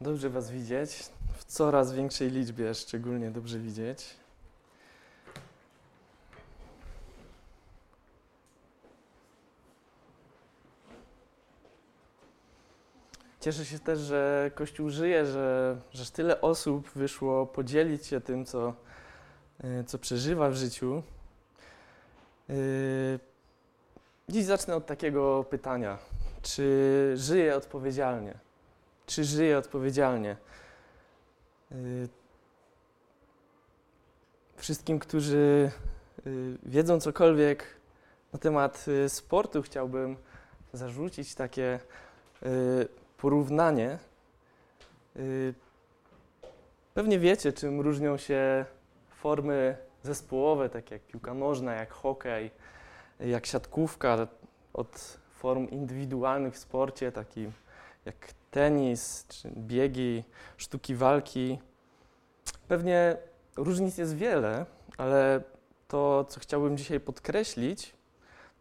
Dobrze Was widzieć, w coraz większej liczbie szczególnie dobrze widzieć. Cieszę się też, że Kościół żyje, że, że tyle osób wyszło podzielić się tym, co, y, co przeżywa w życiu. Y, Dziś zacznę od takiego pytania. Czy żyję odpowiedzialnie? Czy żyję odpowiedzialnie? Y, Wszystkim, którzy y, wiedzą cokolwiek na temat y, sportu, chciałbym zarzucić takie porównanie. Pewnie wiecie, czym różnią się formy zespołowe, takie jak piłka nożna, jak hokej, jak siatkówka, od form indywidualnych w sporcie, takich jak tenis, czy biegi, sztuki walki. Pewnie różnic jest wiele, ale to, co chciałbym dzisiaj podkreślić,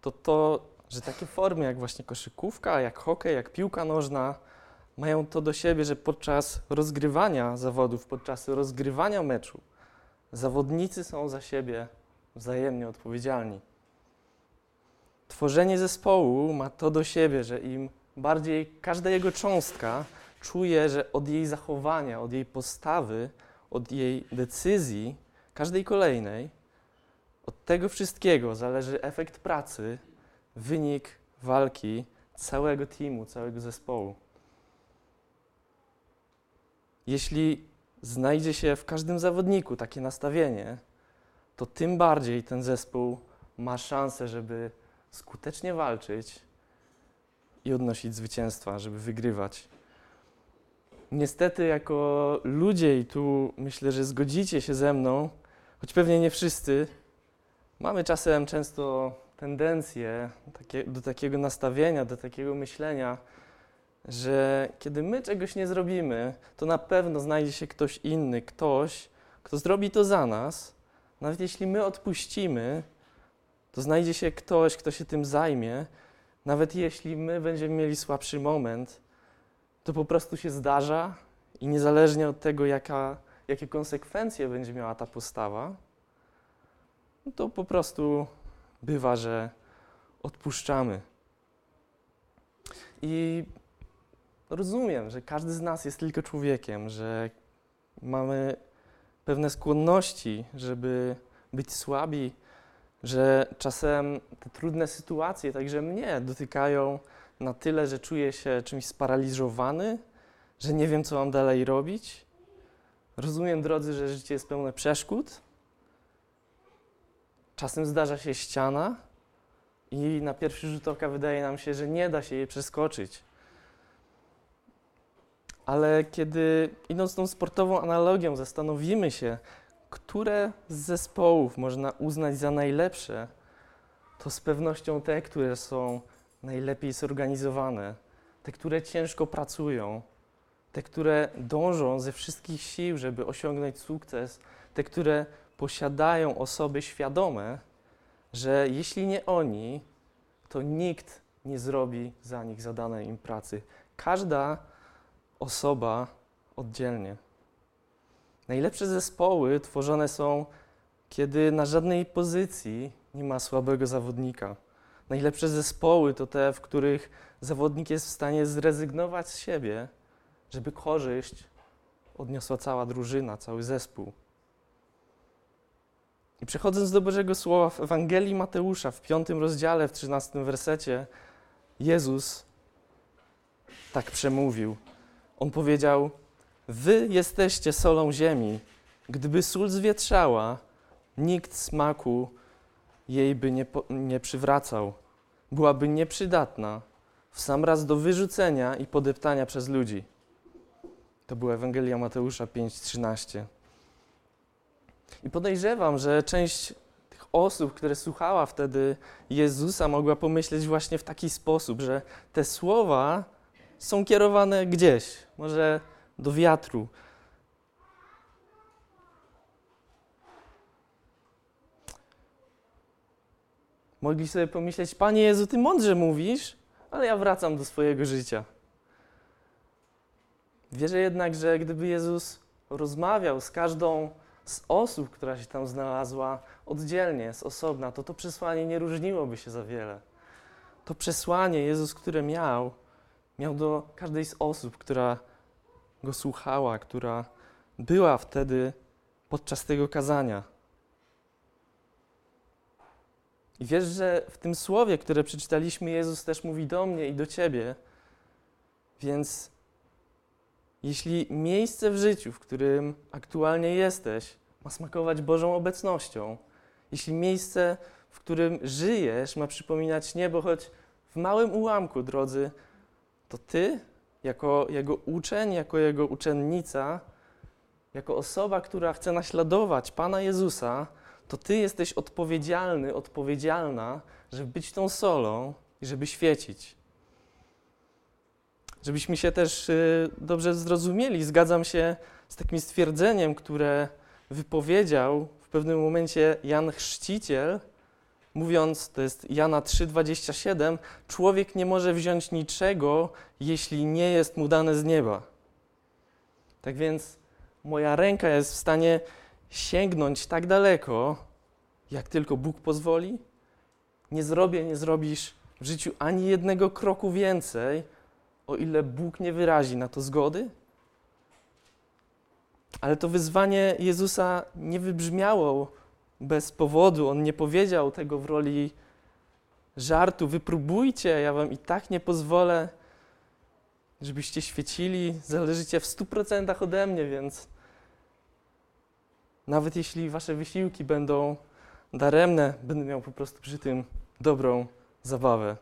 to to, że takie formy jak właśnie koszykówka, jak hokej, jak piłka nożna mają to do siebie, że podczas rozgrywania zawodów, podczas rozgrywania meczu, zawodnicy są za siebie wzajemnie odpowiedzialni. Tworzenie zespołu ma to do siebie, że im bardziej każda jego cząstka czuje, że od jej zachowania, od jej postawy, od jej decyzji, każdej kolejnej, od tego wszystkiego zależy efekt pracy, wynik walki całego teamu, całego zespołu. Jeśli znajdzie się w każdym zawodniku takie nastawienie, to tym bardziej ten zespół ma szansę, żeby skutecznie walczyć i odnosić zwycięstwa, żeby wygrywać. Niestety, jako ludzie, i tu myślę, że zgodzicie się ze mną, choć pewnie nie wszyscy, mamy czasem często tendencję takie, do takiego nastawienia, do takiego myślenia, że kiedy my czegoś nie zrobimy, to na pewno znajdzie się ktoś inny, ktoś, kto zrobi to za nas. Nawet jeśli my odpuścimy, to znajdzie się ktoś, kto się tym zajmie. Nawet jeśli my będziemy mieli słabszy moment, to po prostu się zdarza i niezależnie od tego, jaka, jakie konsekwencje będzie miała ta postawa, no to po prostu bywa, że odpuszczamy. I rozumiem, że każdy z nas jest tylko człowiekiem, że mamy pewne skłonności, żeby być słabi, że czasem te trudne sytuacje także mnie dotykają na tyle, że czuję się czymś sparaliżowany, że nie wiem, co mam dalej robić. Rozumiem, drodzy, że życie jest pełne przeszkód. Czasem zdarza się ściana i na pierwszy rzut oka wydaje nam się, że nie da się jej przeskoczyć. Ale kiedy idąc tą sportową analogią, zastanowimy się, które z zespołów można uznać za najlepsze, to z pewnością te, które są najlepiej zorganizowane, te, które ciężko pracują, te, które dążą ze wszystkich sił, żeby osiągnąć sukces, te, które posiadają osoby świadome, że jeśli nie oni, to nikt nie zrobi za nich zadanej im pracy. Każda osoba oddzielnie. Najlepsze zespoły tworzone są, kiedy na żadnej pozycji nie ma słabego zawodnika. Najlepsze zespoły to te, w których zawodnik jest w stanie zrezygnować z siebie, żeby korzyść odniosła cała drużyna, cały zespół. I przechodząc do Bożego Słowa w Ewangelii Mateusza w piątym rozdziale, w trzynastym wersecie, Jezus tak przemówił. On powiedział: Wy jesteście solą ziemi. Gdyby sól zwietrzała, nikt smaku jej by nie, nie przywracał. Byłaby nieprzydatna, w sam raz do wyrzucenia i podeptania przez ludzi. To była Ewangelia Mateusza 5:13. I podejrzewam, że część tych osób, które słuchała wtedy Jezusa, mogła pomyśleć właśnie w taki sposób, że te słowa są kierowane gdzieś, może do wiatru. Mogli sobie pomyśleć, Panie Jezu, Ty mądrze mówisz, ale ja wracam do swojego życia. Wierzę jednak, że gdyby Jezus rozmawiał z każdą z osób, która się tam znalazła oddzielnie, z osobna, to to przesłanie nie różniłoby się za wiele. To przesłanie Jezus, które miał, miał do każdej z osób, która go słuchała, która była wtedy podczas tego kazania. I wiesz, że w tym słowie, które przeczytaliśmy, Jezus też mówi do mnie i do ciebie. Więc jeśli miejsce w życiu, w którym aktualnie jesteś, ma smakować Bożą obecnością, jeśli miejsce, w którym żyjesz, ma przypominać niebo, choć w małym ułamku, drodzy, to ty, jako jego uczeń, jako jego uczennica, jako osoba, która chce naśladować Pana Jezusa, to ty jesteś odpowiedzialny, odpowiedzialna, żeby być tą solą i żeby świecić. Żebyśmy się też y, dobrze zrozumieli, zgadzam się z takim stwierdzeniem, które wypowiedział w pewnym momencie Jan Chrzciciel, mówiąc, to jest Jana 3,27, człowiek nie może wziąć niczego, jeśli nie jest mu dane z nieba. Tak więc moja ręka jest w stanie sięgnąć tak daleko, jak tylko Bóg pozwoli. Nie zrobię, nie zrobisz w życiu ani jednego kroku więcej, o ile Bóg nie wyrazi na to zgody. Ale to wyzwanie Jezusa nie wybrzmiało bez powodu. On nie powiedział tego w roli żartu. Wypróbujcie, ja wam i tak nie pozwolę, żebyście świecili. Zależycie w stu procentach ode mnie, więc nawet jeśli wasze wysiłki będą daremne, będę miał po prostu przy tym dobrą zabawę.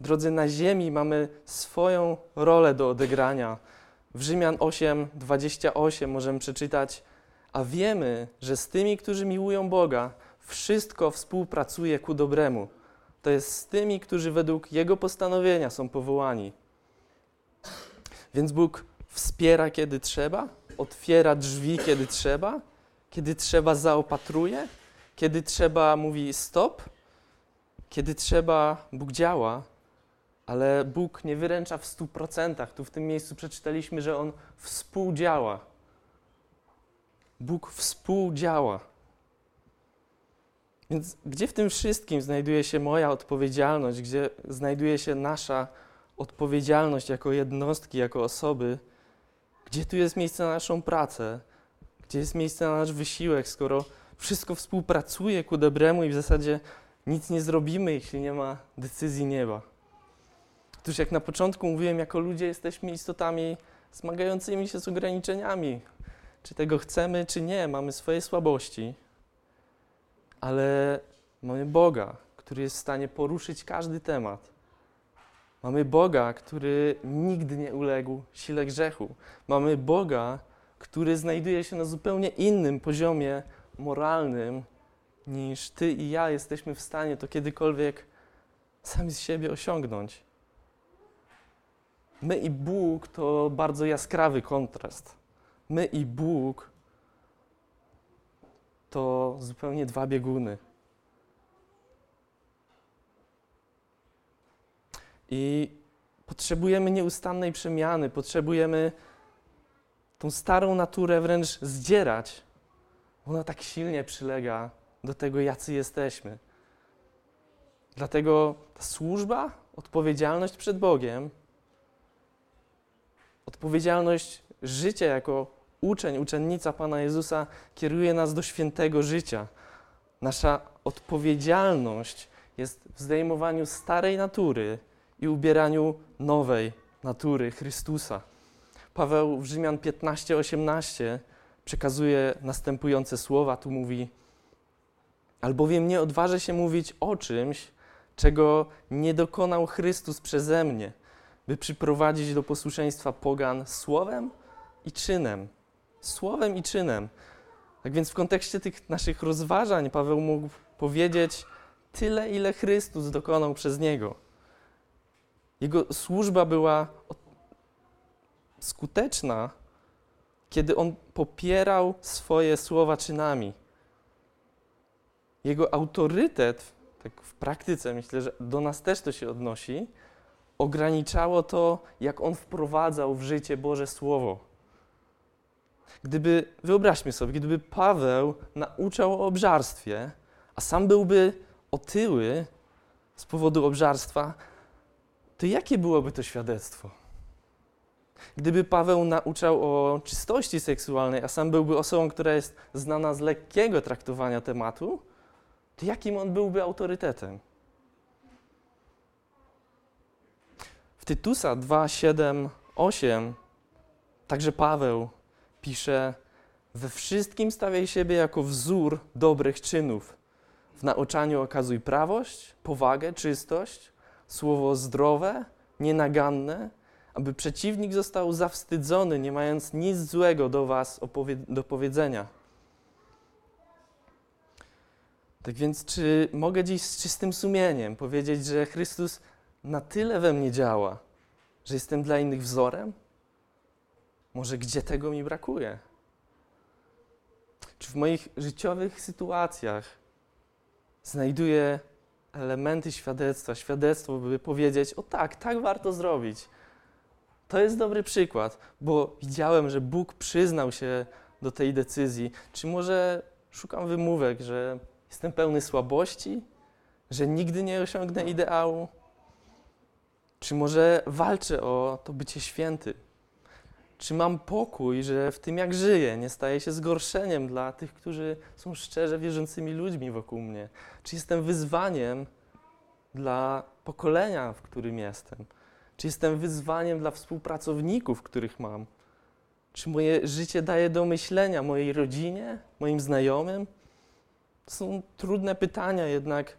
Drodzy, na ziemi mamy swoją rolę do odegrania. W Rzymian 8, 28 możemy przeczytać, a wiemy, że z tymi, którzy miłują Boga, wszystko współpracuje ku dobremu. To jest z tymi, którzy według Jego postanowienia są powołani. Więc Bóg wspiera, kiedy trzeba, otwiera drzwi, kiedy trzeba, kiedy trzeba zaopatruje, kiedy trzeba mówi stop, kiedy trzeba Bóg działa, ale Bóg nie wyręcza w stu procentach. Tu w tym miejscu przeczytaliśmy, że On współdziała. Bóg współdziała. Więc gdzie w tym wszystkim znajduje się moja odpowiedzialność, gdzie znajduje się nasza odpowiedzialność jako jednostki, jako osoby? Gdzie tu jest miejsce na naszą pracę? Gdzie jest miejsce na nasz wysiłek, skoro wszystko współpracuje ku dobremu i w zasadzie nic nie zrobimy, jeśli nie ma decyzji nieba? Otóż jak na początku mówiłem, jako ludzie jesteśmy istotami zmagającymi się z ograniczeniami. Czy tego chcemy, czy nie, mamy swoje słabości, ale mamy Boga, który jest w stanie poruszyć każdy temat. Mamy Boga, który nigdy nie uległ sile grzechu. Mamy Boga, który znajduje się na zupełnie innym poziomie moralnym niż ty i ja jesteśmy w stanie to kiedykolwiek sami z siebie osiągnąć. My i Bóg to bardzo jaskrawy kontrast. My i Bóg to zupełnie dwa bieguny. I potrzebujemy nieustannej przemiany, potrzebujemy tą starą naturę wręcz zdzierać. Ona tak silnie przylega do tego, jacy jesteśmy. Dlatego ta służba, odpowiedzialność przed Bogiem Odpowiedzialność życia jako uczeń, uczennica Pana Jezusa kieruje nas do świętego życia. Nasza odpowiedzialność jest w zdejmowaniu starej natury i ubieraniu nowej natury Chrystusa. Paweł w Rzymian 15:18 przekazuje następujące słowa. Tu mówi: Albowiem nie odważę się mówić o czymś, czego nie dokonał Chrystus przeze mnie by przyprowadzić do posłuszeństwa pogan słowem i czynem. Słowem i czynem. Tak więc w kontekście tych naszych rozważań Paweł mógł powiedzieć tyle, ile Chrystus dokonał przez niego. Jego służba była skuteczna, kiedy on popierał swoje słowa czynami. Jego autorytet, tak w praktyce myślę, że do nas też to się odnosi, ograniczało to, jak on wprowadzał w życie Boże Słowo. Gdyby, wyobraźmy sobie, gdyby Paweł nauczał o obżarstwie, a sam byłby otyły z powodu obżarstwa, to jakie byłoby to świadectwo? Gdyby Paweł nauczał o czystości seksualnej, a sam byłby osobą, która jest znana z lekkiego traktowania tematu, to jakim on byłby autorytetem? W Tytusa 2, 7, 8 także Paweł pisze: We wszystkim stawiaj siebie jako wzór dobrych czynów. W nauczaniu okazuj prawość, powagę, czystość, słowo zdrowe, nienaganne, aby przeciwnik został zawstydzony, nie mając nic złego do Was do powiedzenia. Tak więc, czy mogę dziś z czystym sumieniem powiedzieć, że Chrystus na tyle we mnie działa, że jestem dla innych wzorem? Może gdzie tego mi brakuje? Czy w moich życiowych sytuacjach znajduję elementy świadectwa, świadectwo, by powiedzieć: O tak, tak warto zrobić. To jest dobry przykład, bo widziałem, że Bóg przyznał się do tej decyzji. Czy może szukam wymówek, że jestem pełny słabości, że nigdy nie osiągnę ideału? Czy może walczę o to bycie święty? Czy mam pokój, że w tym jak żyję nie staję się zgorszeniem dla tych, którzy są szczerze wierzącymi ludźmi wokół mnie? Czy jestem wyzwaniem dla pokolenia, w którym jestem? Czy jestem wyzwaniem dla współpracowników, których mam? Czy moje życie daje do myślenia mojej rodzinie, moim znajomym? To są trudne pytania, jednak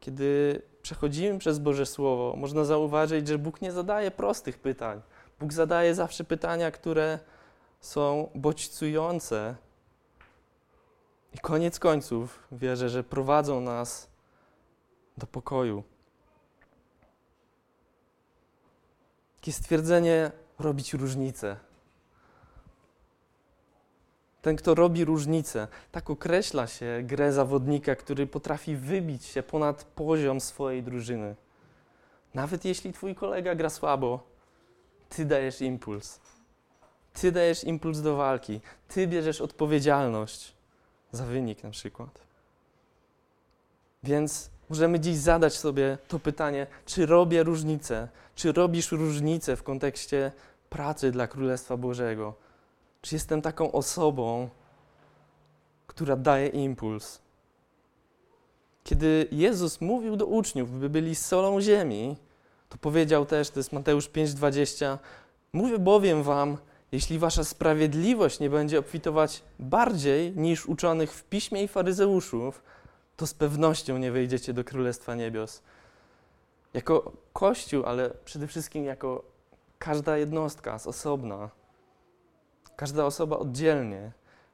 kiedy przechodzimy przez Boże Słowo, można zauważyć, że Bóg nie zadaje prostych pytań. Bóg zadaje zawsze pytania, które są bodźcujące. I koniec końców wierzę, że prowadzą nas do pokoju. Takie stwierdzenie robić różnicę. Ten, kto robi różnicę, tak określa się grę zawodnika, który potrafi wybić się ponad poziom swojej drużyny. Nawet jeśli twój kolega gra słabo, ty dajesz impuls. Ty dajesz impuls do walki. Ty bierzesz odpowiedzialność za wynik na przykład. Więc możemy dziś zadać sobie to pytanie, czy robię różnicę? Czy robisz różnicę w kontekście pracy dla Królestwa Bożego? Czy jestem taką osobą, która daje impuls? Kiedy Jezus mówił do uczniów, by byli solą ziemi, to powiedział też, to jest Mateusz 5:20, mówię bowiem wam, jeśli wasza sprawiedliwość nie będzie obfitować bardziej niż uczonych w piśmie i faryzeuszów, to z pewnością nie wejdziecie do Królestwa Niebios. Jako Kościół, ale przede wszystkim jako każda jednostka z osobna, każda osoba oddzielnie,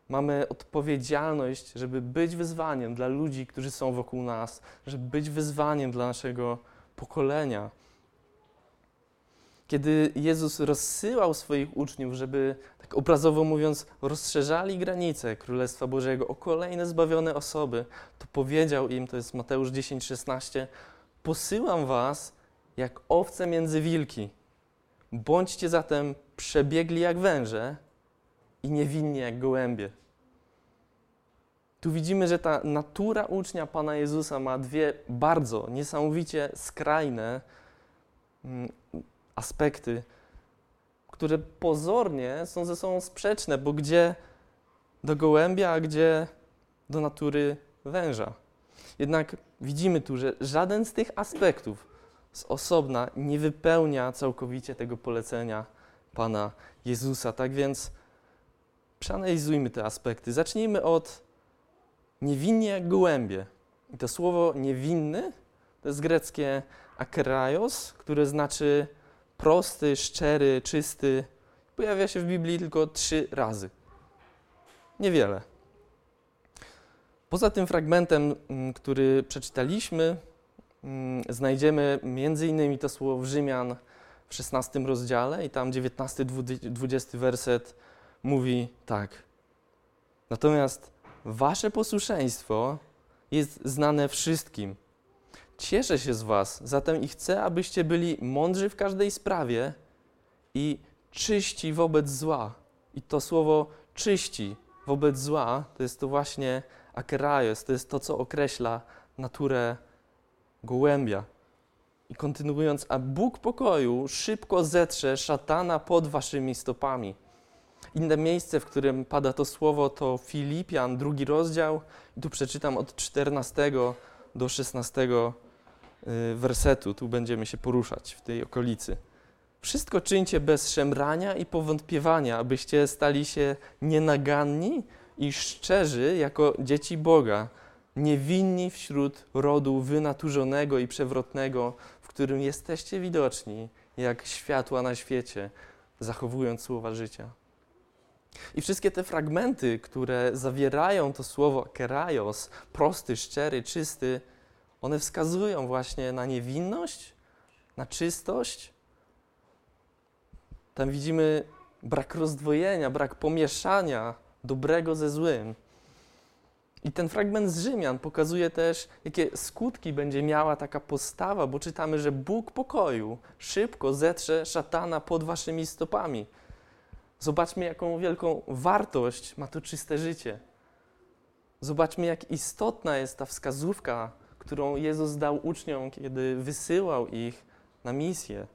mamy odpowiedzialność, żeby być wyzwaniem dla ludzi, którzy są wokół nas, żeby być wyzwaniem dla naszego pokolenia. Kiedy Jezus rozsyłał swoich uczniów, żeby, tak obrazowo mówiąc, rozszerzali granice Królestwa Bożego o kolejne zbawione osoby, to powiedział im, to jest Mateusz 10:16, posyłam was jak owce między wilki. Bądźcie zatem przebiegli jak węże i niewinni jak gołębie. Tu widzimy, że ta natura ucznia Pana Jezusa ma dwie bardzo niesamowicie skrajne mm, aspekty, które pozornie są ze sobą sprzeczne, bo gdzie do gołębia, a gdzie do natury węża. Jednak widzimy tu, że żaden z tych aspektów z osobna nie wypełnia całkowicie tego polecenia Pana Jezusa. Tak więc przeanalizujmy te aspekty. Zacznijmy od niewinnie jak gołębie. I to słowo niewinny to jest greckie akeraios, które znaczy prosty, szczery, czysty, pojawia się w Biblii tylko trzy razy. Niewiele. Poza tym fragmentem, mm, który przeczytaliśmy, mm, znajdziemy m.in. to słowo w Rzymian w 16 rozdziale i tam 19-20 werset mówi tak. Natomiast wasze posłuszeństwo jest znane wszystkim. Cieszę się z Was, zatem i chcę, abyście byli mądrzy w każdej sprawie i czyści wobec zła. I to słowo czyści wobec zła to jest to właśnie akeraios, to jest to, co określa naturę gołębia. I kontynuując, a Bóg pokoju szybko zetrze szatana pod waszymi stopami. Inne miejsce, w którym pada to słowo, to Filipian, drugi rozdział. I tu przeczytam od 14 do 16 y, wersetu. Tu będziemy się poruszać w tej okolicy. Wszystko czyńcie bez szemrania i powątpiewania, abyście stali się nienaganni i szczerzy jako dzieci Boga, niewinni wśród rodu wynaturzonego i przewrotnego, w którym jesteście widoczni jak światła na świecie, zachowując słowa życia. I wszystkie te fragmenty, które zawierają to słowo keraios, prosty, szczery, czysty, one wskazują właśnie na niewinność, na czystość. Tam widzimy brak rozdwojenia, brak pomieszania dobrego ze złym. I ten fragment z Rzymian pokazuje też, jakie skutki będzie miała taka postawa, bo czytamy, że Bóg pokoju szybko zetrze szatana pod waszymi stopami. Zobaczmy, jaką wielką wartość ma to czyste życie. Zobaczmy, jak istotna jest ta wskazówka, którą Jezus dał uczniom, kiedy wysyłał ich na misję.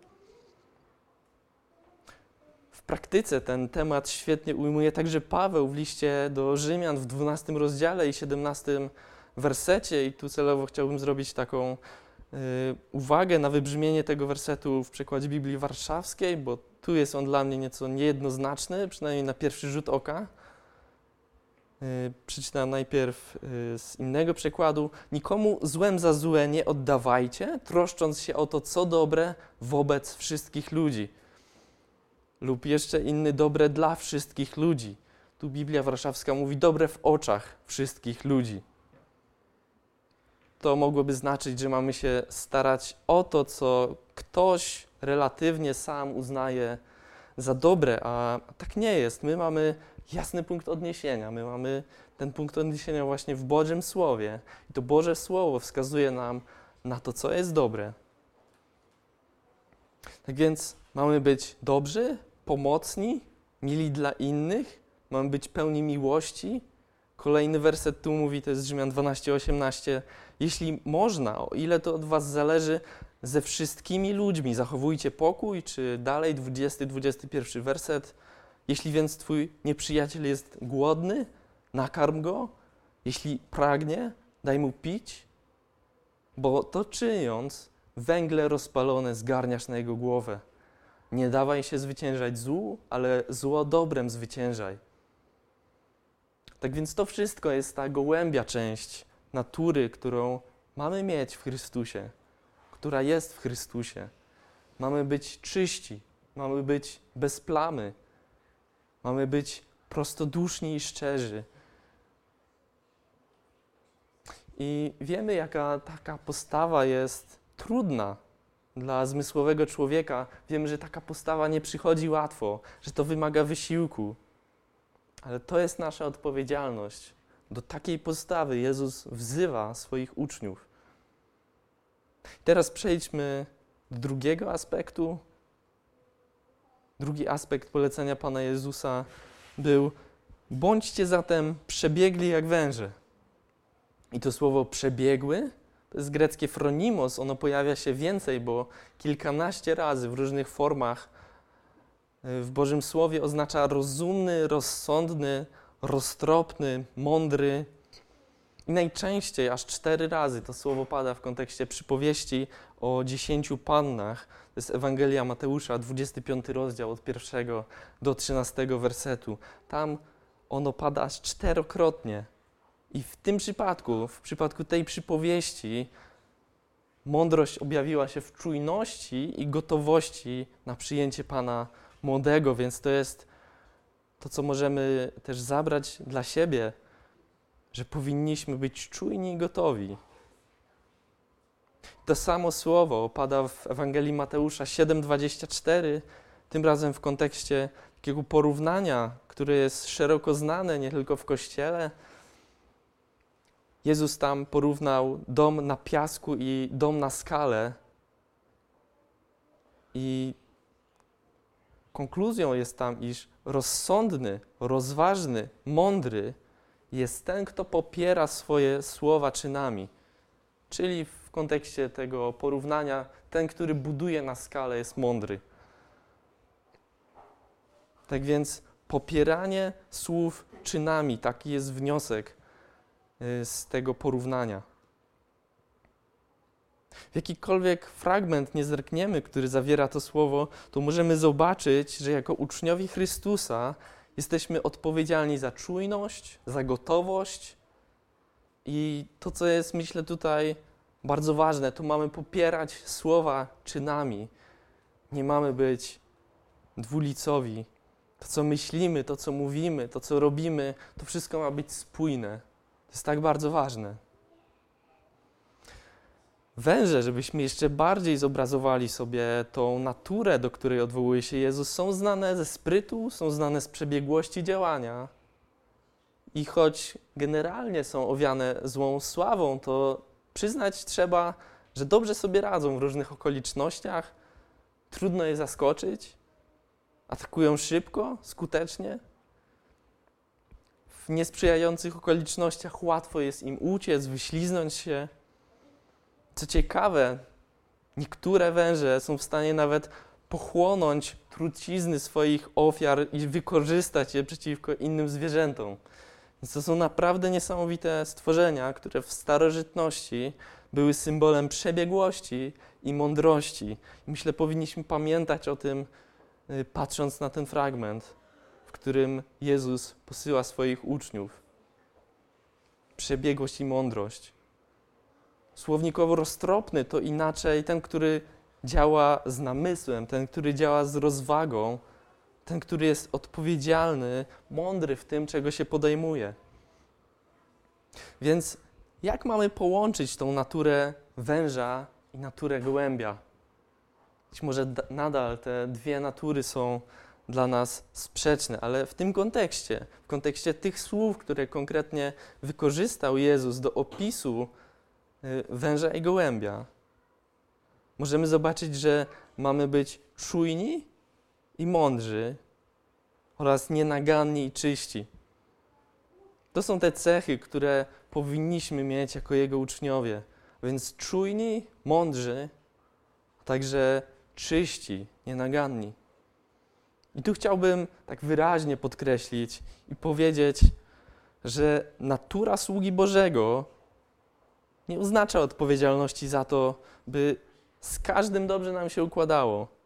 W praktyce ten temat świetnie ujmuje także Paweł w liście do Rzymian w 12 rozdziale i 17 wersecie. I tu celowo chciałbym zrobić taką y, uwagę na wybrzmienie tego wersetu w przekładzie Biblii Warszawskiej, bo tu jest on dla mnie nieco niejednoznaczny, przynajmniej na pierwszy rzut oka. Yy, przeczytam najpierw yy, z innego przekładu. Nikomu złem za złe nie oddawajcie, troszcząc się o to, co dobre wobec wszystkich ludzi. Lub jeszcze inny, dobre dla wszystkich ludzi. Tu Biblia Warszawska mówi dobre w oczach wszystkich ludzi. To mogłoby znaczyć, że mamy się starać o to, co ktoś relatywnie sam uznaje za dobre, a tak nie jest. My mamy jasny punkt odniesienia. My mamy ten punkt odniesienia właśnie w Bożym Słowie. I to Boże Słowo wskazuje nam na to, co jest dobre. Tak więc mamy być dobrzy, pomocni, mili dla innych, mamy być pełni miłości. Kolejny werset tu mówi, to jest Rzymian 12:18. Jeśli można, o ile to od Was zależy, ze wszystkimi ludźmi zachowujcie pokój, czy dalej 20-21 werset. Jeśli więc twój nieprzyjaciel jest głodny, nakarm go. Jeśli pragnie, daj mu pić, bo to czyniąc, węgle rozpalone zgarniasz na jego głowę. Nie dawaj się zwyciężać złu, ale zło dobrem zwyciężaj. Tak więc to wszystko jest ta gołębia część natury, którą mamy mieć w Chrystusie która jest w Chrystusie. Mamy być czyści, mamy być bez plamy, mamy być prostoduszni i szczerzy. I wiemy, jaka taka postawa jest trudna dla zmysłowego człowieka. Wiemy, że taka postawa nie przychodzi łatwo, że to wymaga wysiłku. Ale to jest nasza odpowiedzialność. Do takiej postawy Jezus wzywa swoich uczniów. Teraz przejdźmy do drugiego aspektu. Drugi aspekt polecenia Pana Jezusa był: bądźcie zatem przebiegli jak węże. I to słowo przebiegły to jest greckie phronimos. Ono pojawia się więcej, bo kilkanaście razy w różnych formach y, w Bożym Słowie oznacza rozumny, rozsądny, roztropny, mądry, i najczęściej, aż cztery razy to słowo pada w kontekście przypowieści o dziesięciu pannach. To jest Ewangelia Mateusza, 25 rozdział od pierwszego do 13 wersetu. Tam ono pada aż czterokrotnie. I w tym przypadku, w przypadku tej przypowieści, mądrość objawiła się w czujności i gotowości na przyjęcie Pana młodego, więc to jest to, co możemy też zabrać dla siebie że powinniśmy być czujni i gotowi. To samo słowo opada w Ewangelii Mateusza 7:24, tym razem w kontekście takiego porównania, które jest szeroko znane nie tylko w kościele. Jezus tam porównał dom na piasku i dom na skale. I konkluzją jest tam, iż rozsądny, rozważny, mądry jest ten, kto popiera swoje słowa czynami. Czyli w kontekście tego porównania, ten, który buduje na skalę, jest mądry. Tak więc popieranie słów czynami, taki jest wniosek y, z tego porównania. W jakikolwiek fragment nie zerkniemy, który zawiera to słowo, to możemy zobaczyć, że jako uczniowie Chrystusa jesteśmy odpowiedzialni za czujność, za gotowość i to, co jest, myślę, tutaj bardzo ważne, to mamy popierać słowa czynami. Nie mamy być dwulicowi. To, co myślimy, to, co mówimy, to, co robimy, to wszystko ma być spójne. To jest tak bardzo ważne. Węże, żebyśmy jeszcze bardziej zobrazowali sobie tą naturę, do której odwołuje się Jezus, są znane ze sprytu, są znane z przebiegłości działania. I choć generalnie są owiane złą sławą, to przyznać trzeba, że dobrze sobie radzą w różnych okolicznościach, trudno je zaskoczyć, atakują szybko, skutecznie. W niesprzyjających okolicznościach łatwo jest im uciec, wyśliznąć się. Co ciekawe, niektóre węże są w stanie nawet pochłonąć trucizny swoich ofiar i wykorzystać je przeciwko innym zwierzętom. Więc to są naprawdę niesamowite stworzenia, które w starożytności były symbolem przebiegłości i mądrości. I myślę, powinniśmy pamiętać o tym, y, patrząc na ten fragment, w którym Jezus posyła swoich uczniów. Przebiegłość i mądrość. Słownikowo roztropny to inaczej ten, który działa z namysłem, ten, który działa z rozwagą, ten, który jest odpowiedzialny, mądry w tym, czego się podejmuje. Więc jak mamy połączyć tą naturę węża i naturę gołębia? Być może nadal te dwie natury są dla nas sprzeczne, ale w tym kontekście, w kontekście tych słów, które konkretnie wykorzystał Jezus do opisu y, węża i gołębia, możemy zobaczyć, że mamy być czujni i mądrzy oraz nienaganni i czyści. To są te cechy, które powinniśmy mieć jako Jego uczniowie. Więc czujni, mądrzy, a także czyści, nienaganni. I tu chciałbym tak wyraźnie podkreślić i powiedzieć, że natura sługi Bożego nie oznacza odpowiedzialności za to, by z każdym dobrze nam się układało.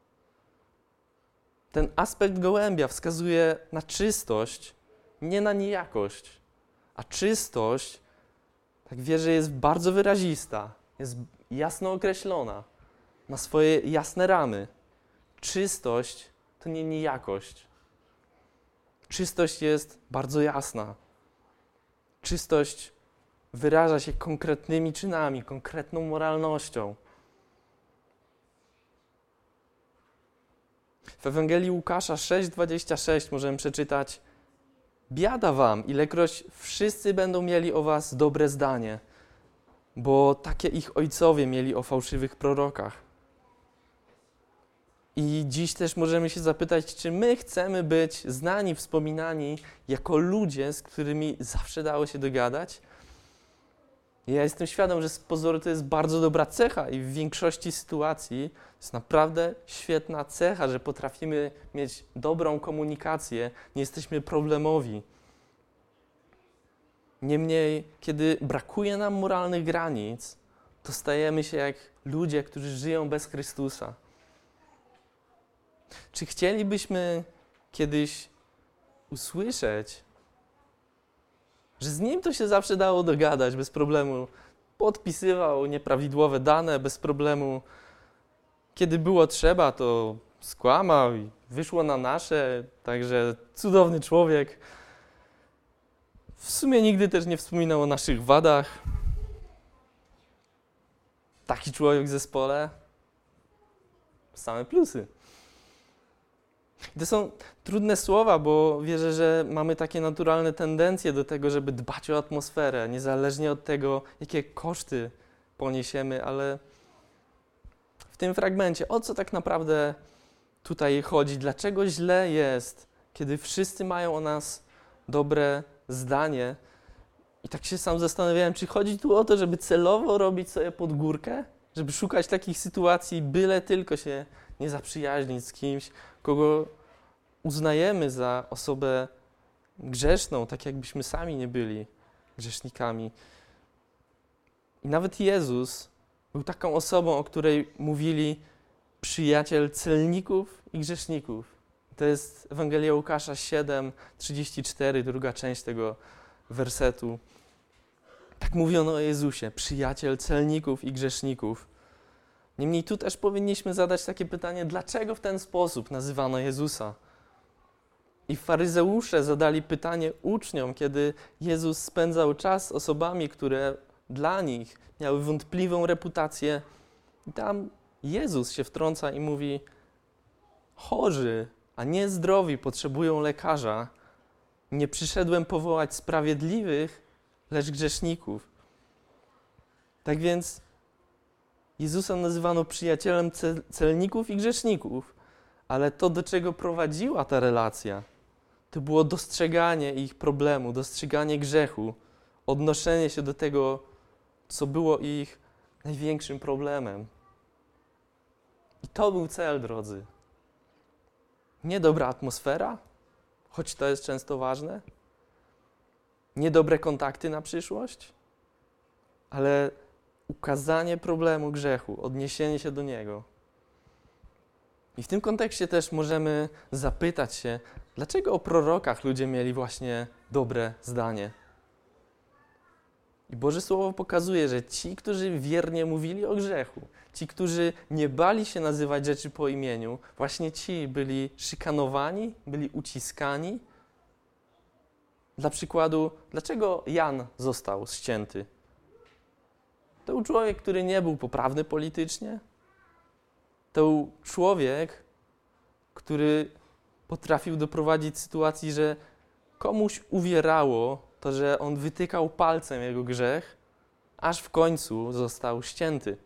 Ten aspekt gołębia wskazuje na czystość, nie na niejakość. A czystość, tak wierzę, jest bardzo wyrazista, jest jasno określona, ma swoje jasne ramy. Czystość to nie niejakość. Czystość jest bardzo jasna. Czystość wyraża się konkretnymi czynami, konkretną moralnością. W Ewangelii Łukasza 6:26 możemy przeczytać: Biada wam, ilekroć wszyscy będą mieli o was dobre zdanie, bo takie ich ojcowie mieli o fałszywych prorokach. I dziś też możemy się zapytać, czy my chcemy być znani, wspominani jako ludzie, z którymi zawsze dało się dogadać, ja jestem świadom, że z pozoru to jest bardzo dobra cecha i w większości sytuacji jest naprawdę świetna cecha, że potrafimy mieć dobrą komunikację, nie jesteśmy problemowi. Niemniej, kiedy brakuje nam moralnych granic, to stajemy się jak ludzie, którzy żyją bez Chrystusa. Czy chcielibyśmy kiedyś usłyszeć, że z nim to się zawsze dało dogadać bez problemu. Podpisywał nieprawidłowe dane bez problemu. Kiedy było trzeba, to skłamał i wyszło na nasze, także cudowny człowiek. W sumie nigdy też nie wspominał o naszych wadach. Taki człowiek w zespole. Same plusy. To są trudne słowa, bo wierzę, że mamy takie naturalne tendencje do tego, żeby dbać o atmosferę, niezależnie od tego, jakie koszty poniesiemy, ale w tym fragmencie, o co tak naprawdę tutaj chodzi? Dlaczego źle jest, kiedy wszyscy mają o nas dobre zdanie? I tak się sam zastanawiałem, czy chodzi tu o to, żeby celowo robić sobie pod górkę? Żeby szukać takich sytuacji, byle tylko się nie zaprzyjaźnić z kimś, kogo uznajemy za osobę grzeszną, tak jakbyśmy sami nie byli grzesznikami. I nawet Jezus był taką osobą, o której mówili przyjaciel celników i grzeszników. To jest Ewangelia Łukasza 7, 34, druga część tego wersetu. Tak mówiono o Jezusie, przyjaciel celników i grzeszników. Niemniej tu też powinniśmy zadać takie pytanie, dlaczego w ten sposób nazywano Jezusa? I faryzeusze zadali pytanie uczniom, kiedy Jezus spędzał czas z osobami, które dla nich miały wątpliwą reputację. I tam Jezus się wtrąca i mówi: Chorzy, a nie zdrowi potrzebują lekarza. Nie przyszedłem powołać sprawiedliwych, lecz grzeszników. Tak więc Jezusa nazywano przyjacielem celników i grzeszników, ale to, do czego prowadziła ta relacja, to było dostrzeganie ich problemu, dostrzeganie grzechu, odnoszenie się do tego, co było ich największym problemem. I to był cel, drodzy. Nie dobra atmosfera, choć to jest często ważne, niedobre kontakty na przyszłość, ale ukazanie problemu grzechu, odniesienie się do niego. I w tym kontekście też możemy zapytać się, dlaczego o prorokach ludzie mieli właśnie dobre zdanie. I Boże Słowo pokazuje, że ci, którzy wiernie mówili o grzechu, ci, którzy nie bali się nazywać rzeczy po imieniu, właśnie ci byli szykanowani, byli uciskani. Dla przykładu, dlaczego Jan został ścięty? To był człowiek, który nie był poprawny politycznie. To był człowiek, który potrafił doprowadzić sytuacji, że komuś uwierało to, że on wytykał palcem jego grzech, aż w końcu został ścięty.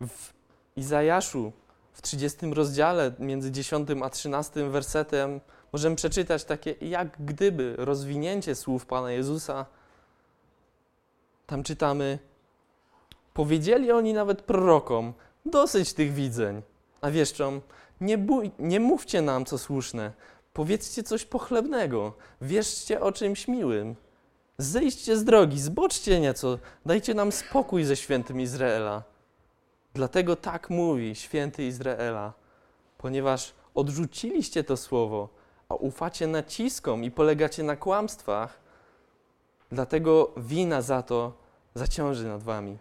W Izajaszu w 30 rozdziale między 10 a 13 wersetem możemy przeczytać takie jak gdyby rozwinięcie słów Pana Jezusa tam czytamy: Powiedzieli oni nawet prorokom: Dosyć tych widzeń. A wieszczą: nie, bój, nie mówcie nam, co słuszne. Powiedzcie coś pochlebnego. Wierzcie o czymś miłym. Zejdźcie z drogi, zboczcie nieco, dajcie nam spokój ze świętym Izraela. Dlatego tak mówi święty Izraela, ponieważ odrzuciliście to słowo, a ufacie naciskom i polegacie na kłamstwach, Dlatego wina za to zaciąży nad wami.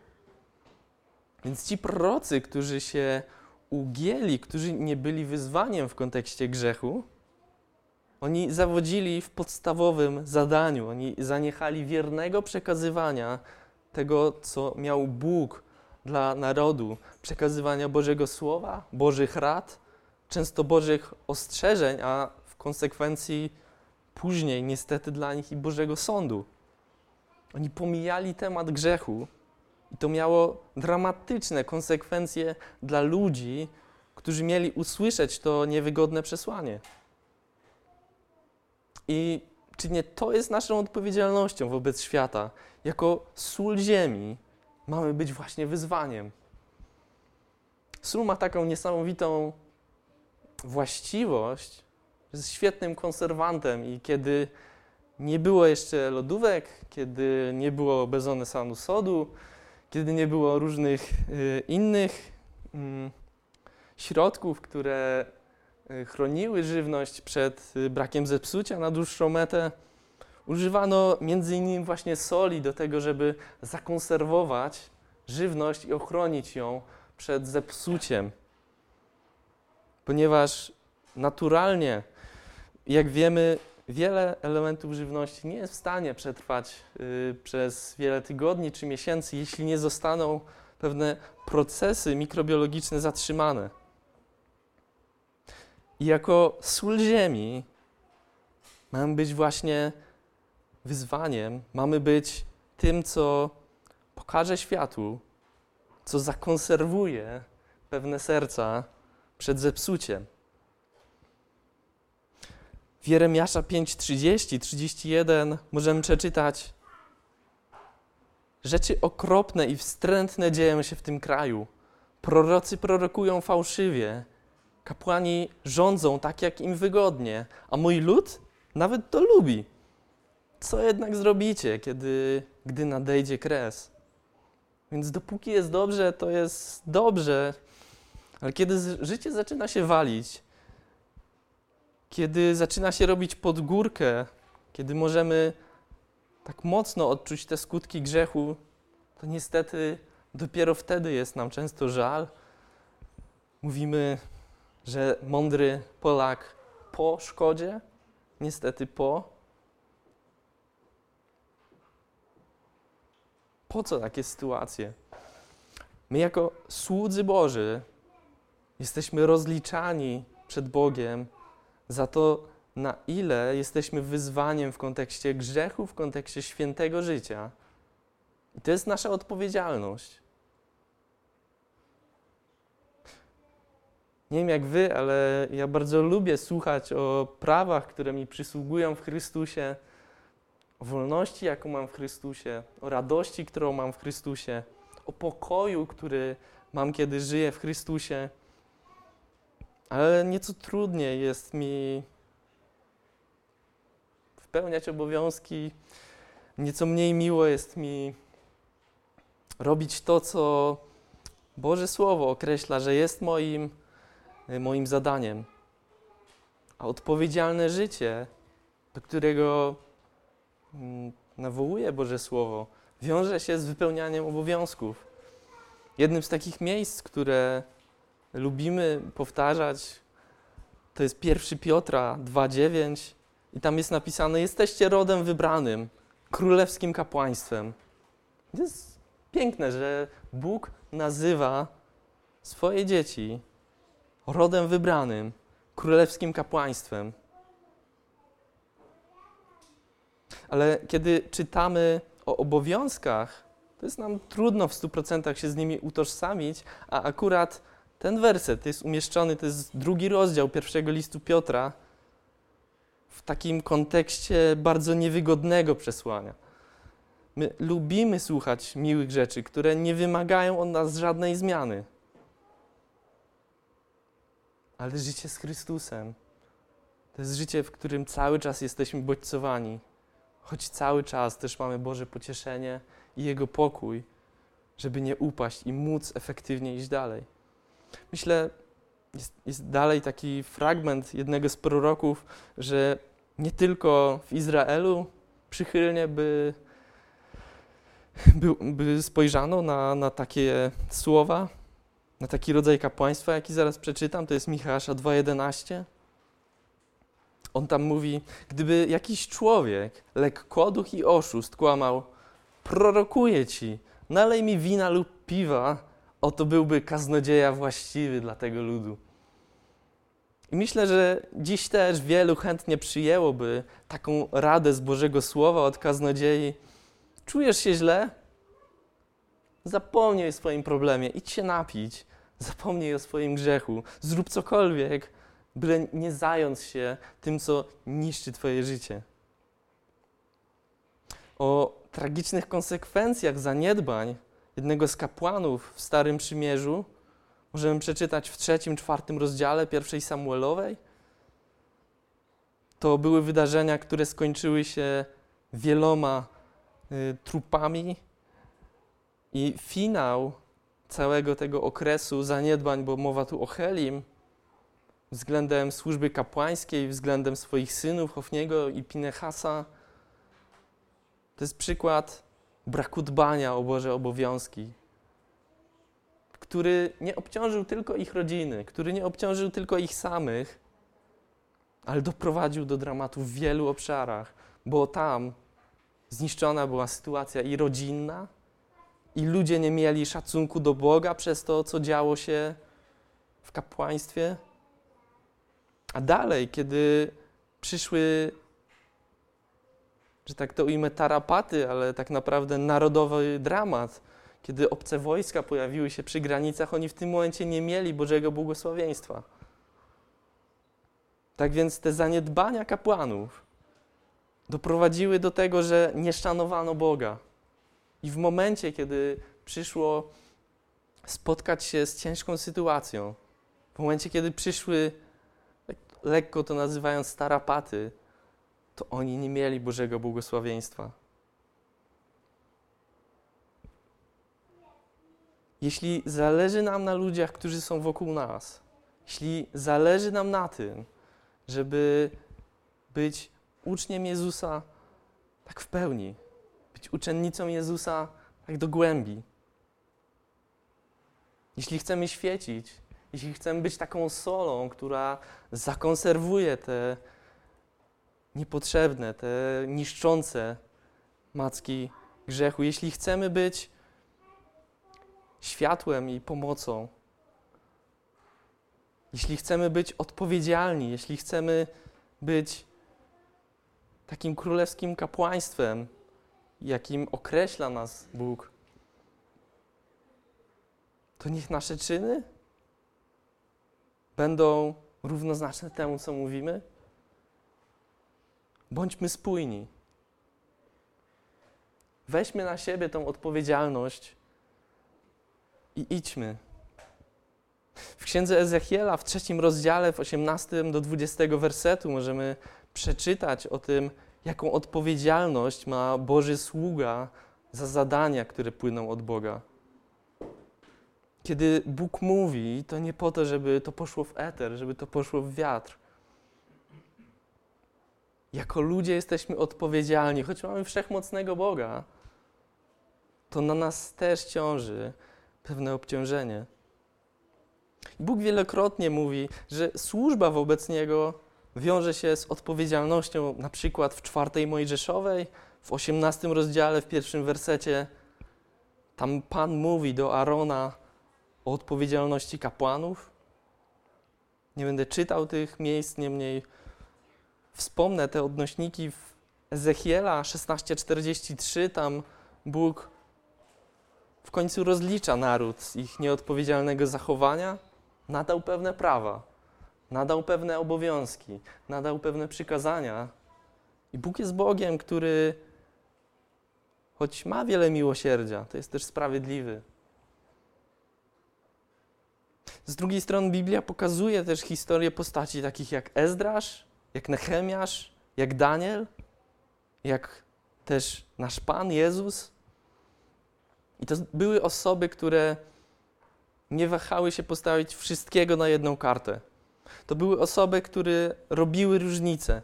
Więc ci prorocy, którzy się ugięli, którzy nie byli wyzwaniem w kontekście grzechu, oni zawodzili w podstawowym zadaniu. Oni zaniechali wiernego przekazywania tego, co miał Bóg dla narodu, przekazywania Bożego Słowa, Bożych rad, często Bożych ostrzeżeń, a w konsekwencji później niestety dla nich i Bożego Sądu. Oni pomijali temat grzechu i to miało dramatyczne konsekwencje dla ludzi, którzy mieli usłyszeć to niewygodne przesłanie. I czy nie to jest naszą odpowiedzialnością wobec świata? Jako sól ziemi mamy być właśnie wyzwaniem. Sól ma taką niesamowitą właściwość, jest świetnym konserwantem i kiedy nie było jeszcze lodówek, kiedy nie było bezonesanu sodu, kiedy nie było różnych y, innych y, środków, które y, chroniły żywność przed y, brakiem zepsucia na dłuższą metę. Używano między innymi właśnie soli do tego, żeby zakonserwować żywność i ochronić ją przed zepsuciem. Ponieważ naturalnie, jak wiemy, wiele elementów żywności nie jest w stanie przetrwać y, przez wiele tygodni czy miesięcy, jeśli nie zostaną pewne procesy mikrobiologiczne zatrzymane. I jako sól ziemi mamy być właśnie wyzwaniem, mamy być tym, co pokaże światu, co zakonserwuje pewne serca przed zepsuciem. W Jeremiasza 5:30, 31 możemy przeczytać Rzeczy okropne i wstrętne dzieją się w tym kraju. Prorocy prorokują fałszywie. Kapłani rządzą tak, jak im wygodnie, a mój lud nawet to lubi. Co jednak zrobicie, kiedy, gdy nadejdzie kres? Więc dopóki jest dobrze, to jest dobrze, ale kiedy życie zaczyna się walić, kiedy zaczyna się robić pod górkę, kiedy możemy tak mocno odczuć te skutki grzechu, to niestety dopiero wtedy jest nam często żal. Mówimy, że mądry Polak po szkodzie, niestety po. Po co takie sytuacje? My, jako słudzy Boży, jesteśmy rozliczani przed Bogiem za to, na ile jesteśmy wyzwaniem w kontekście grzechu, w kontekście świętego życia. I to jest nasza odpowiedzialność. Nie wiem jak wy, ale ja bardzo lubię słuchać o prawach, które mi przysługują w Chrystusie, o wolności, jaką mam w Chrystusie, o radości, którą mam w Chrystusie, o pokoju, który mam, kiedy żyję w Chrystusie. Ale nieco trudniej jest mi spełniać obowiązki. Nieco mniej miło jest mi robić to, co Boże Słowo określa, że jest moim, moim zadaniem. A odpowiedzialne życie, do którego mm, nawołuje Boże Słowo, wiąże się z wypełnianiem obowiązków. Jednym z takich miejsc, które lubimy powtarzać, to jest 1 Piotra 2,9 i tam jest napisane: Jesteście rodem wybranym, królewskim kapłaństwem. To jest piękne, że Bóg nazywa swoje dzieci rodem wybranym, królewskim kapłaństwem. Ale kiedy czytamy o obowiązkach, to jest nam trudno w 100% się z nimi utożsamić, a akurat ten werset jest umieszczony, to jest drugi rozdział pierwszego listu Piotra, w takim kontekście bardzo niewygodnego przesłania. My lubimy słuchać miłych rzeczy, które nie wymagają od nas żadnej zmiany. Ale życie z Chrystusem to jest życie, w którym cały czas jesteśmy bodźcowani, choć cały czas też mamy Boże pocieszenie i Jego pokój, żeby nie upaść i móc efektywnie iść dalej. Myślę, jest, jest dalej taki fragment jednego z proroków, że nie tylko w Izraelu przychylnie by, by, by spojrzano na, na takie słowa, na taki rodzaj kapłaństwa, jaki zaraz przeczytam, to jest Michała 2,11. On tam mówi, gdyby jakiś człowiek, lekkoduch i oszust kłamał, prorokuję ci, nalej mi wina lub piwa, oto byłby kaznodzieja właściwy dla tego ludu. I myślę, że dziś też wielu chętnie przyjęłoby taką radę z Bożego Słowa od kaznodziei. Czujesz się źle? Zapomnij o swoim problemie, idź się napić, zapomnij o swoim grzechu, zrób cokolwiek, byle nie zająć się tym, co niszczy Twoje życie. O tragicznych konsekwencjach zaniedbań jednego z kapłanów w Starym Przymierzu. Możemy przeczytać w trzecim, czwartym rozdziale pierwszej Samuelowej. To były wydarzenia, które skończyły się wieloma y, trupami. I finał całego tego okresu zaniedbań, bo mowa tu o Helim, względem służby kapłańskiej, względem swoich synów Hofniego i Pinechasa, to jest przykład braku dbania o Boże obowiązki, który nie obciążył tylko ich rodziny, który nie obciążył tylko ich samych, ale doprowadził do dramatu w wielu obszarach, bo tam zniszczona była sytuacja i rodzinna, i ludzie nie mieli szacunku do Boga przez to, co działo się w kapłaństwie, A dalej, kiedy przyszły, że tak to ujmę, tarapaty, ale tak naprawdę narodowy dramat, kiedy obce wojska pojawiły się przy granicach, oni w tym momencie nie mieli Bożego błogosławieństwa. Tak więc te zaniedbania kapłanów doprowadziły do tego, że nie szanowano Boga. I w momencie, kiedy przyszło spotkać się z ciężką sytuacją, w momencie, kiedy przyszły, lekko to nazywając, starapaty, to oni nie mieli Bożego błogosławieństwa. Jeśli zależy nam na ludziach, którzy są wokół nas, jeśli zależy nam na tym, żeby być uczniem Jezusa tak w pełni, być uczennicą Jezusa tak do głębi. Jeśli chcemy świecić, jeśli chcemy być taką solą, która zakonserwuje te niepotrzebne, te niszczące macki grzechu, jeśli chcemy być światłem i pomocą, jeśli chcemy być odpowiedzialni, jeśli chcemy być takim królewskim kapłaństwem, jakim określa nas Bóg, to niech nasze czyny będą równoznaczne temu, co mówimy. Bądźmy spójni. Weźmy na siebie tą odpowiedzialność i idźmy. W księdze Ezechiela w trzecim rozdziale, w 18 do 20 wersetu możemy przeczytać o tym, jaką odpowiedzialność ma Boży sługa za zadania, które płyną od Boga. Kiedy Bóg mówi, to nie po to, żeby to poszło w eter, żeby to poszło w wiatr. Jako ludzie jesteśmy odpowiedzialni, choć mamy wszechmocnego Boga, to na nas też ciąży pewne obciążenie. Bóg wielokrotnie mówi, że służba wobec Niego wiąże się z odpowiedzialnością, na przykład w czwartej Mojżeszowej, w osiemnastym rozdziale, w pierwszym wersecie. Tam Pan mówi do Arona o odpowiedzialności kapłanów. Nie będę czytał tych miejsc, niemniej wspomnę te odnośniki w Ezechiela 16:43. Tam Bóg w końcu rozlicza naród z ich nieodpowiedzialnego zachowania, nadał pewne prawa, nadał pewne obowiązki, nadał pewne przykazania. I Bóg jest Bogiem, który choć ma wiele miłosierdzia, to jest też sprawiedliwy. Z drugiej strony Biblia pokazuje też historię postaci takich jak Ezdrasz, jak Nehemiasz, jak Daniel, jak też nasz Pan Jezus. I to były osoby, które nie wahały się postawić wszystkiego na jedną kartę. To były osoby, które robiły różnice,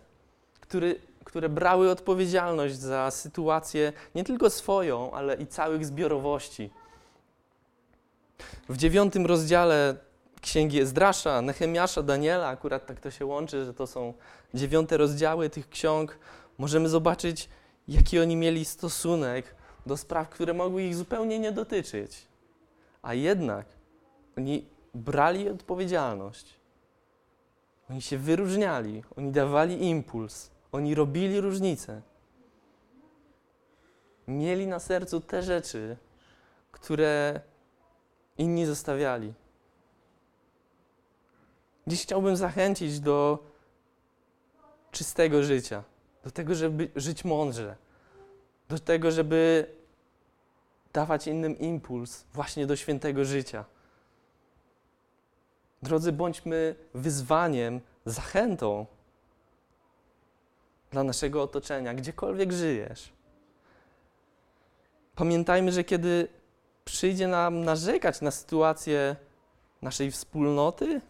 które, które brały odpowiedzialność za sytuację nie tylko swoją, ale i całych zbiorowości. W dziewiątym rozdziale księgi Ezdrasza, Nehemiasza, Daniela, akurat tak to się łączy, że to są dziewiąte rozdziały tych ksiąg, możemy zobaczyć, jaki oni mieli stosunek do spraw, które mogły ich zupełnie nie dotyczyć. A jednak oni brali odpowiedzialność. Oni się wyróżniali, oni dawali impuls, oni robili różnicę. Mieli na sercu te rzeczy, które inni zostawiali. Dziś chciałbym zachęcić do czystego życia, do tego, żeby żyć mądrze, do tego, żeby dawać innym impuls właśnie do świętego życia. Drodzy, bądźmy wyzwaniem, zachętą dla naszego otoczenia, gdziekolwiek żyjesz. Pamiętajmy, że kiedy przyjdzie nam narzekać na sytuację naszej wspólnoty,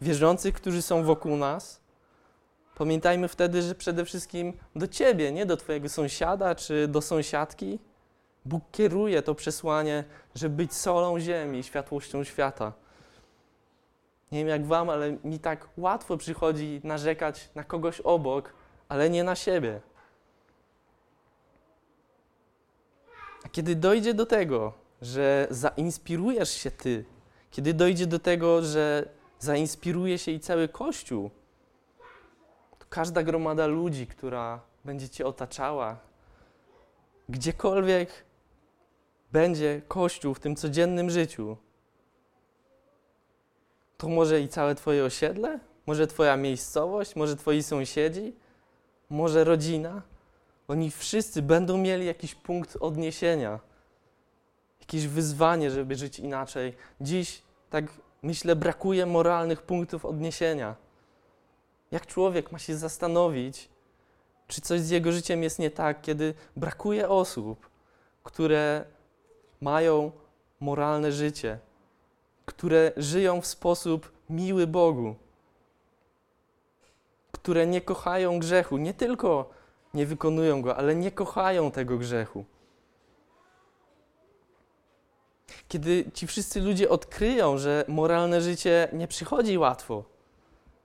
wierzących, którzy są wokół nas, pamiętajmy wtedy, że przede wszystkim do Ciebie, nie do Twojego sąsiada czy do sąsiadki, Bóg kieruje to przesłanie, żeby być solą ziemi, światłością świata. Nie wiem jak Wam, ale mi tak łatwo przychodzi narzekać na kogoś obok, ale nie na siebie. A kiedy dojdzie do tego, że zainspirujesz się Ty, kiedy dojdzie do tego, że zainspiruje się i cały Kościół. To każda gromada ludzi, która będzie Cię otaczała, gdziekolwiek będzie Kościół w tym codziennym życiu, to może i całe Twoje osiedle, może Twoja miejscowość, może Twoi sąsiedzi, może rodzina. Oni wszyscy będą mieli jakiś punkt odniesienia, jakieś wyzwanie, żeby żyć inaczej. Dziś, tak myślę, brakuje moralnych punktów odniesienia. Jak człowiek ma się zastanowić, czy coś z jego życiem jest nie tak, kiedy brakuje osób, które mają moralne życie, które żyją w sposób miły Bogu, które nie kochają grzechu, nie tylko nie wykonują go, ale nie kochają tego grzechu. Kiedy ci wszyscy ludzie odkryją, że moralne życie nie przychodzi łatwo,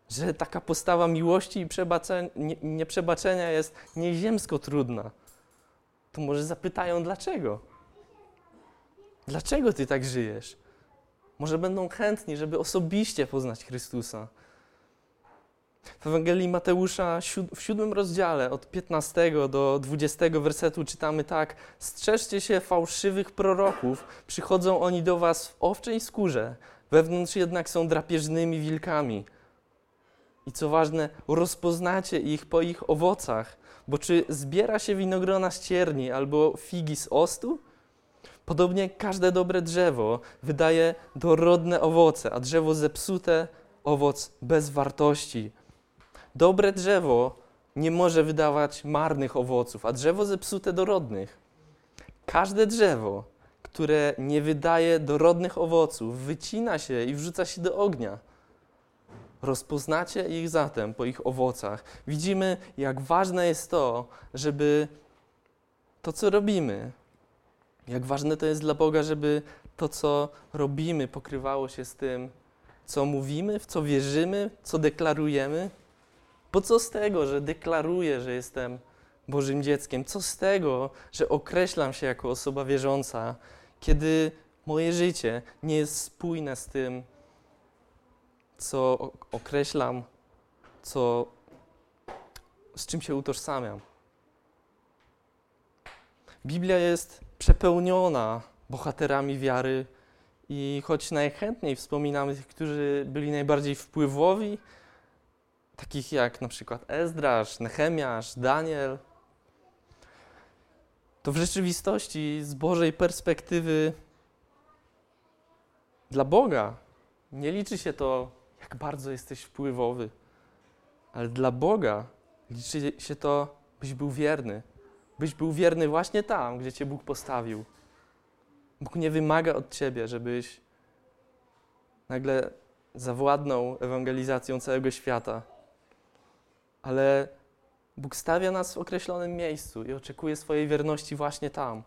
że taka postawa miłości i nieprzebaczenia jest nieziemsko trudna, to może zapytają dlaczego? Dlaczego ty tak żyjesz? Może będą chętni, żeby osobiście poznać Chrystusa. W Ewangelii Mateusza w siódmym rozdziale od 15 do 20 wersetu czytamy tak: Strzeżcie się fałszywych proroków, przychodzą oni do was w owczej skórze, wewnątrz jednak są drapieżnymi wilkami. I co ważne, rozpoznacie ich po ich owocach, bo czy zbiera się winogrona z cierni albo figi z ostu? Podobnie każde dobre drzewo wydaje dorodne owoce, a drzewo zepsute owoc bez wartości. Dobre drzewo nie może wydawać marnych owoców, a drzewo zepsute dorodnych. Każde drzewo, które nie wydaje dorodnych owoców, wycina się i wrzuca się do ognia. Rozpoznacie ich zatem po ich owocach. Widzimy, jak ważne jest to, żeby to, co robimy, jak ważne to jest dla Boga, żeby to, co robimy, pokrywało się z tym, co mówimy, w co wierzymy, co deklarujemy. Bo co z tego, że deklaruję, że jestem Bożym dzieckiem? Co z tego, że określam się jako osoba wierząca, kiedy moje życie nie jest spójne z tym, co określam, co, z czym się utożsamiam? Biblia jest przepełniona bohaterami wiary i choć najchętniej wspominamy tych, którzy byli najbardziej wpływowi, takich jak na przykład Ezdrasz, Nehemiasz, Daniel, to w rzeczywistości z Bożej perspektywy dla Boga nie liczy się to, jak bardzo jesteś wpływowy, ale dla Boga liczy się to, byś był wierny, byś był wierny właśnie tam, gdzie Cię Bóg postawił. Bóg nie wymaga od Ciebie, żebyś nagle zawładnął ewangelizacją całego świata, ale Bóg stawia nas w określonym miejscu i oczekuje swojej wierności właśnie tam.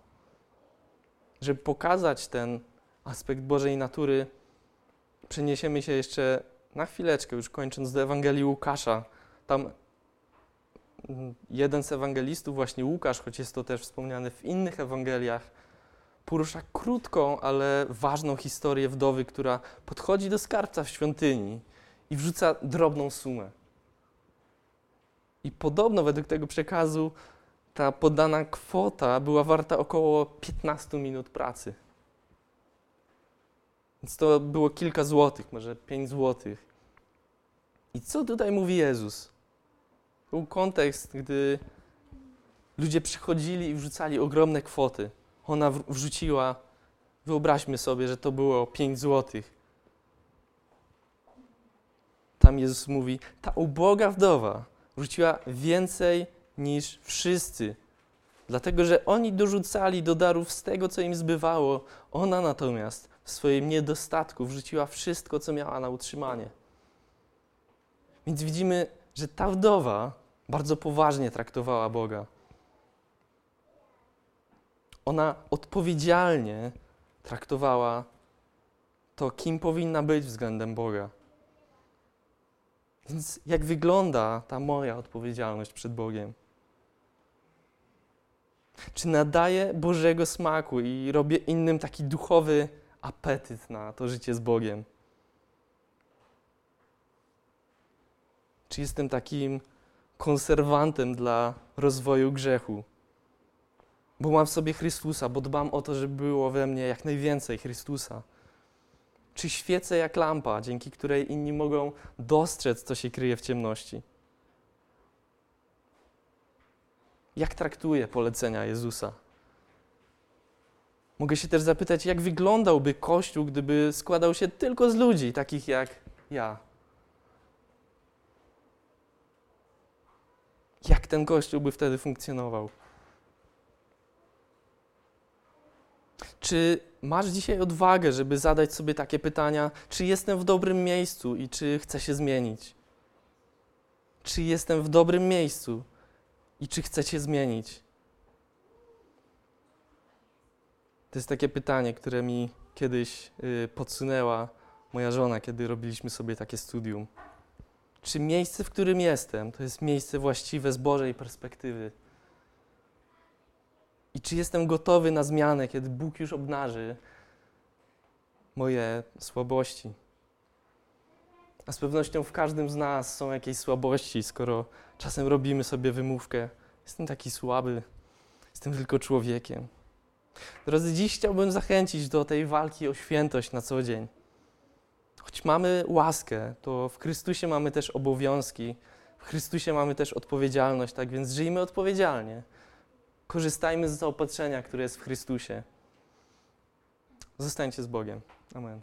Żeby pokazać ten aspekt Bożej natury, przeniesiemy się jeszcze na chwileczkę, już kończąc do Ewangelii Łukasza. Tam jeden z ewangelistów, właśnie Łukasz, choć jest to też wspomniane w innych Ewangeliach, porusza krótką, ale ważną historię wdowy, która podchodzi do skarbca w świątyni i wrzuca drobną sumę. I podobno według tego przekazu ta podana kwota była warta około 15 minut pracy. Więc to było kilka złotych, może 5 złotych. I co tutaj mówi Jezus? był kontekst, gdy ludzie przychodzili i wrzucali ogromne kwoty. Ona wrzuciła, wyobraźmy sobie, że to było 5 złotych. Tam Jezus mówi, ta uboga wdowa wrzuciła więcej niż wszyscy, dlatego że oni dorzucali do darów z tego, co im zbywało. Ona natomiast w swoim niedostatku wrzuciła wszystko, co miała na utrzymanie. Więc widzimy, że ta wdowa bardzo poważnie traktowała Boga. Ona odpowiedzialnie traktowała to, kim powinna być względem Boga. Więc jak wygląda ta moja odpowiedzialność przed Bogiem? Czy nadaję Bożego smaku i robię innym taki duchowy apetyt na to życie z Bogiem? Czy jestem takim konserwantem dla rozwoju grzechu? Bo mam w sobie Chrystusa, bo dbam o to, żeby było we mnie jak najwięcej Chrystusa. Czy świecę jak lampa, dzięki której inni mogą dostrzec, co się kryje w ciemności? Jak traktuję polecenia Jezusa? Mogę się też zapytać, jak wyglądałby Kościół, gdyby składał się tylko z ludzi, takich jak ja. Jak ten Kościół by wtedy funkcjonował? Czy masz dzisiaj odwagę, żeby zadać sobie takie pytania, czy jestem w dobrym miejscu i czy chcę się zmienić? Czy jestem w dobrym miejscu i czy chcę się zmienić? To jest takie pytanie, które mi kiedyś y, podsunęła moja żona, kiedy robiliśmy sobie takie studium. Czy miejsce, w którym jestem, to jest miejsce właściwe z Bożej perspektywy? I czy jestem gotowy na zmianę, kiedy Bóg już obnaży moje słabości? A z pewnością w każdym z nas są jakieś słabości, skoro czasem robimy sobie wymówkę: Jestem taki słaby, jestem tylko człowiekiem. Drodzy, dziś chciałbym zachęcić do tej walki o świętość na co dzień. Choć mamy łaskę, to w Chrystusie mamy też obowiązki, w Chrystusie mamy też odpowiedzialność, tak więc żyjmy odpowiedzialnie. Korzystajmy z zaopatrzenia, które jest w Chrystusie. Zostańcie z Bogiem. Amen.